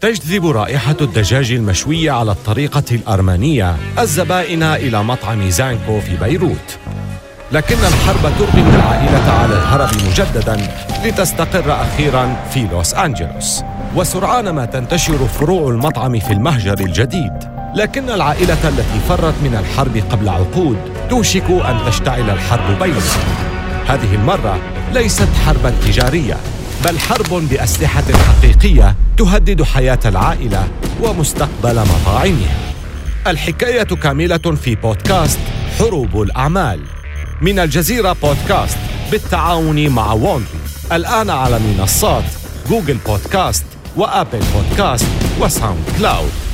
تجذب رائحة الدجاج المشوي على الطريقة الأرمنية الزبائن إلى مطعم زانكو في بيروت. لكن الحرب ترغم العائلة على الهرب مجددا لتستقر أخيرا في لوس أنجلوس. وسرعان ما تنتشر فروع المطعم في المهجر الجديد. لكن العائلة التي فرت من الحرب قبل عقود توشك أن تشتعل الحرب بينهم. هذه المرة ليست حربا تجارية. بل حرب بأسلحة حقيقية تهدد حياة العائلة ومستقبل مطاعمها الحكاية كاملة في بودكاست حروب الأعمال. من الجزيرة بودكاست بالتعاون مع Wondery الآن على منصات Google Podcast و Apple Podcast و SoundCloud.